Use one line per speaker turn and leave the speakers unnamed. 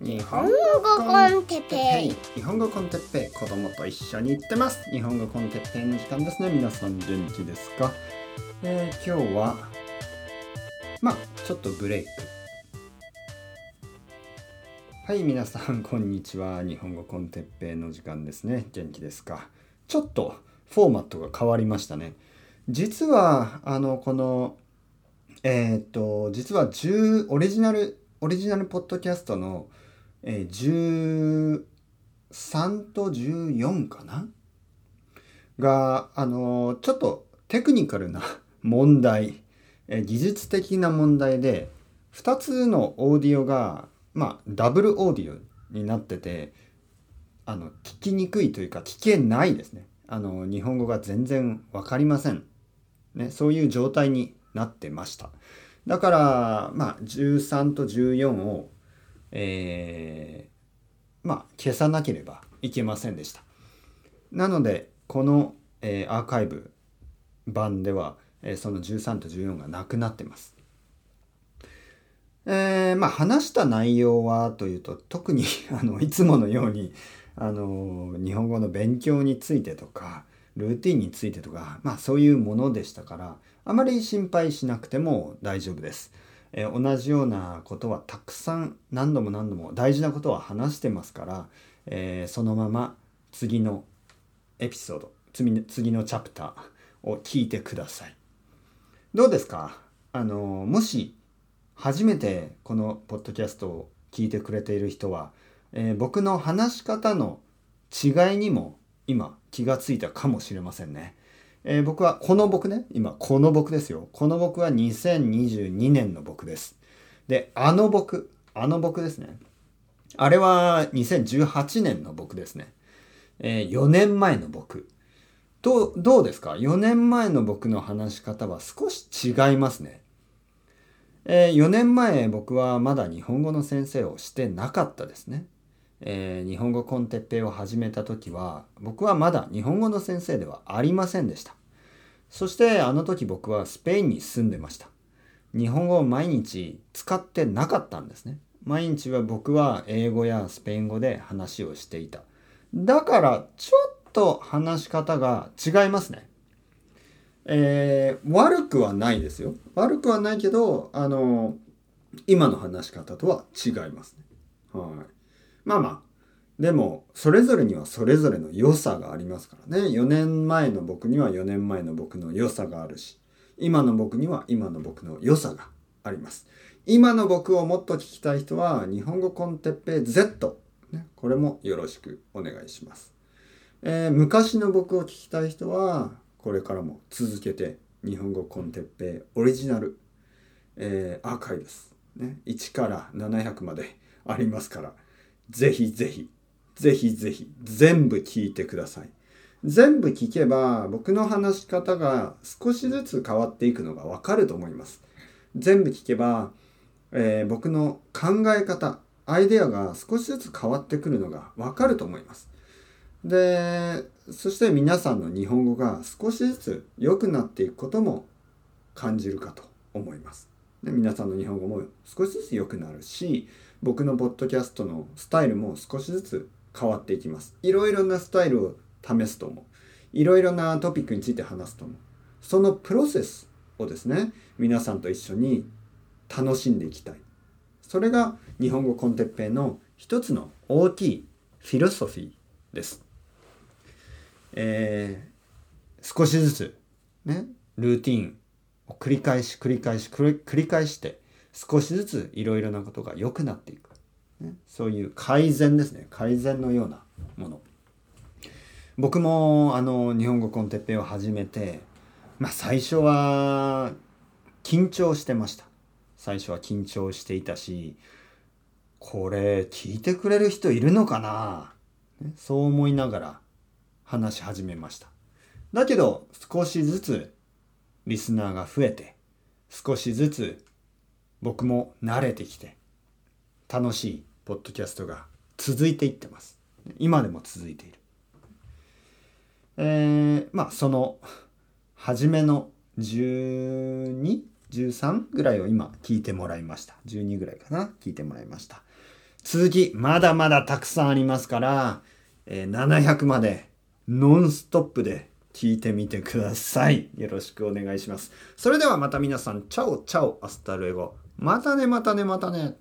日本語 con テッペイ。日本語 con テッペイ子供と一緒に行ってます。日本語 con テッペイの時間ですね。皆さん元気ですか、えー、今日はまあちょっとブレイク。はい皆さんこんにちは。日本語 con テッペイの時間ですね。元気ですか？ちょっとフォーマットが変わりましたね。実はあのこのえっ、と実は10オリジナルオリジナルポッドキャストの、えー、13と14かな？が、あのちょっとテクニカルな 問題、えー、技術的な問題で、2つのオーディオが、まあ、ダブルオーディオになってて、あの、聞きにくいというか、聞けないですね。あの、日本語が全然わかりません。ね、そういう状態になってました。だから、まあ、13と14を、えー、まあ、消さなければいけませんでした。なので、この、えー、アーカイブ版では、えー、その13と14がなくなってます。えー、まあ、話した内容はというと、特に あのいつものように、あの日本語の勉強についてとか、ルーティンについてとか、まあそういうものでしたから、あまり心配しなくても大丈夫です。えー、同じようなことはたくさん何度も何度も大事なことは話してますから、えー、そのまま次のエピソード次のチャプターを聞いてください。どうですか？あのもし初めてこのポッドキャストを聞いてくれている人は、えー、僕の話し方の違いにも今気がついたかもしれませんね。えー、僕は、この僕ね、今、この僕ですよ。この僕は2022年の僕です。で、あの僕、あの僕ですね。あれは2018年の僕ですね。えー、4年前の僕。どどうですか ?4 年前の僕の話し方は少し違いますね。えー、4年前僕はまだ日本語の先生をしてなかったですね。えー、日本語コンテッペイを始めた時は僕はまだ日本語の先生ではありませんでした。そしてあの時僕はスペインに住んでました。日本語を毎日使ってなかったんですね。毎日は僕は英語やスペイン語で話をしていた。だからちょっと話し方が違いますね。えー、悪くはないですよ。悪くはないけどあの今の話し方とは違いますね。はい。まあまあ。でもそれぞれにはそれぞれの良さがありますからね。4年前の僕には4年前の僕の良さがあるし今の僕には今の僕の良さがあります。今の僕をもっと聞きたい人は日本語コンテッペイ Z、ね、これもよろしくお願いします、えー、昔の僕を聞きたい人はこれからも続けて日本語コンテッペイオリジナル、えー、アーカイブス、ね、1から700までありますから。ぜひぜひ、ぜひぜひ、全部聞いてください。全部聞けば、僕の話し方が少しずつ変わっていくのがわかると思います。全部聞けば、えー、僕の考え方、アイデアが少しずつ変わってくるのがわかると思います。で、そして皆さんの日本語が少しずつ良くなっていくことも感じるかと思います。で皆さんの日本語も少しずつ良くなるし、僕のポッドキャストのスタイルも少しずつ変わっていきます。いろいろなスタイルを試すと思う。いろいろなトピックについて話すと思う。そのプロセスをですね、皆さんと一緒に楽しんでいきたい。それが日本語コンテッペイの一つの大きいフィロソフィーです。えー、少しずつね、ルーティン繰り返し繰り返し繰り返して少しずついろいろなことが良くなっていく、ね、そういう改善ですね。改善のようなもの。僕もあの日本語コンテッペイを始めてまあ最初は緊張してました。最初は緊張していたしこれ聞いてくれる人いるのかな、ね、そう思いながら話し始めました。だけど少しずつリスナーが増えて少しずつ僕も慣れてきて楽しいポッドキャストが続いていってます。今でも続いている。えー、まあその初めの1213ぐらいを今聞いてもらいました。12ぐらいかな聞いてもらいました。続きまだまだたくさんありますから、えー700までノンストップで聞いてみてください。よろしくお願いします。それではまた皆さん、 chao chao hasta luego。またねまたねまたね。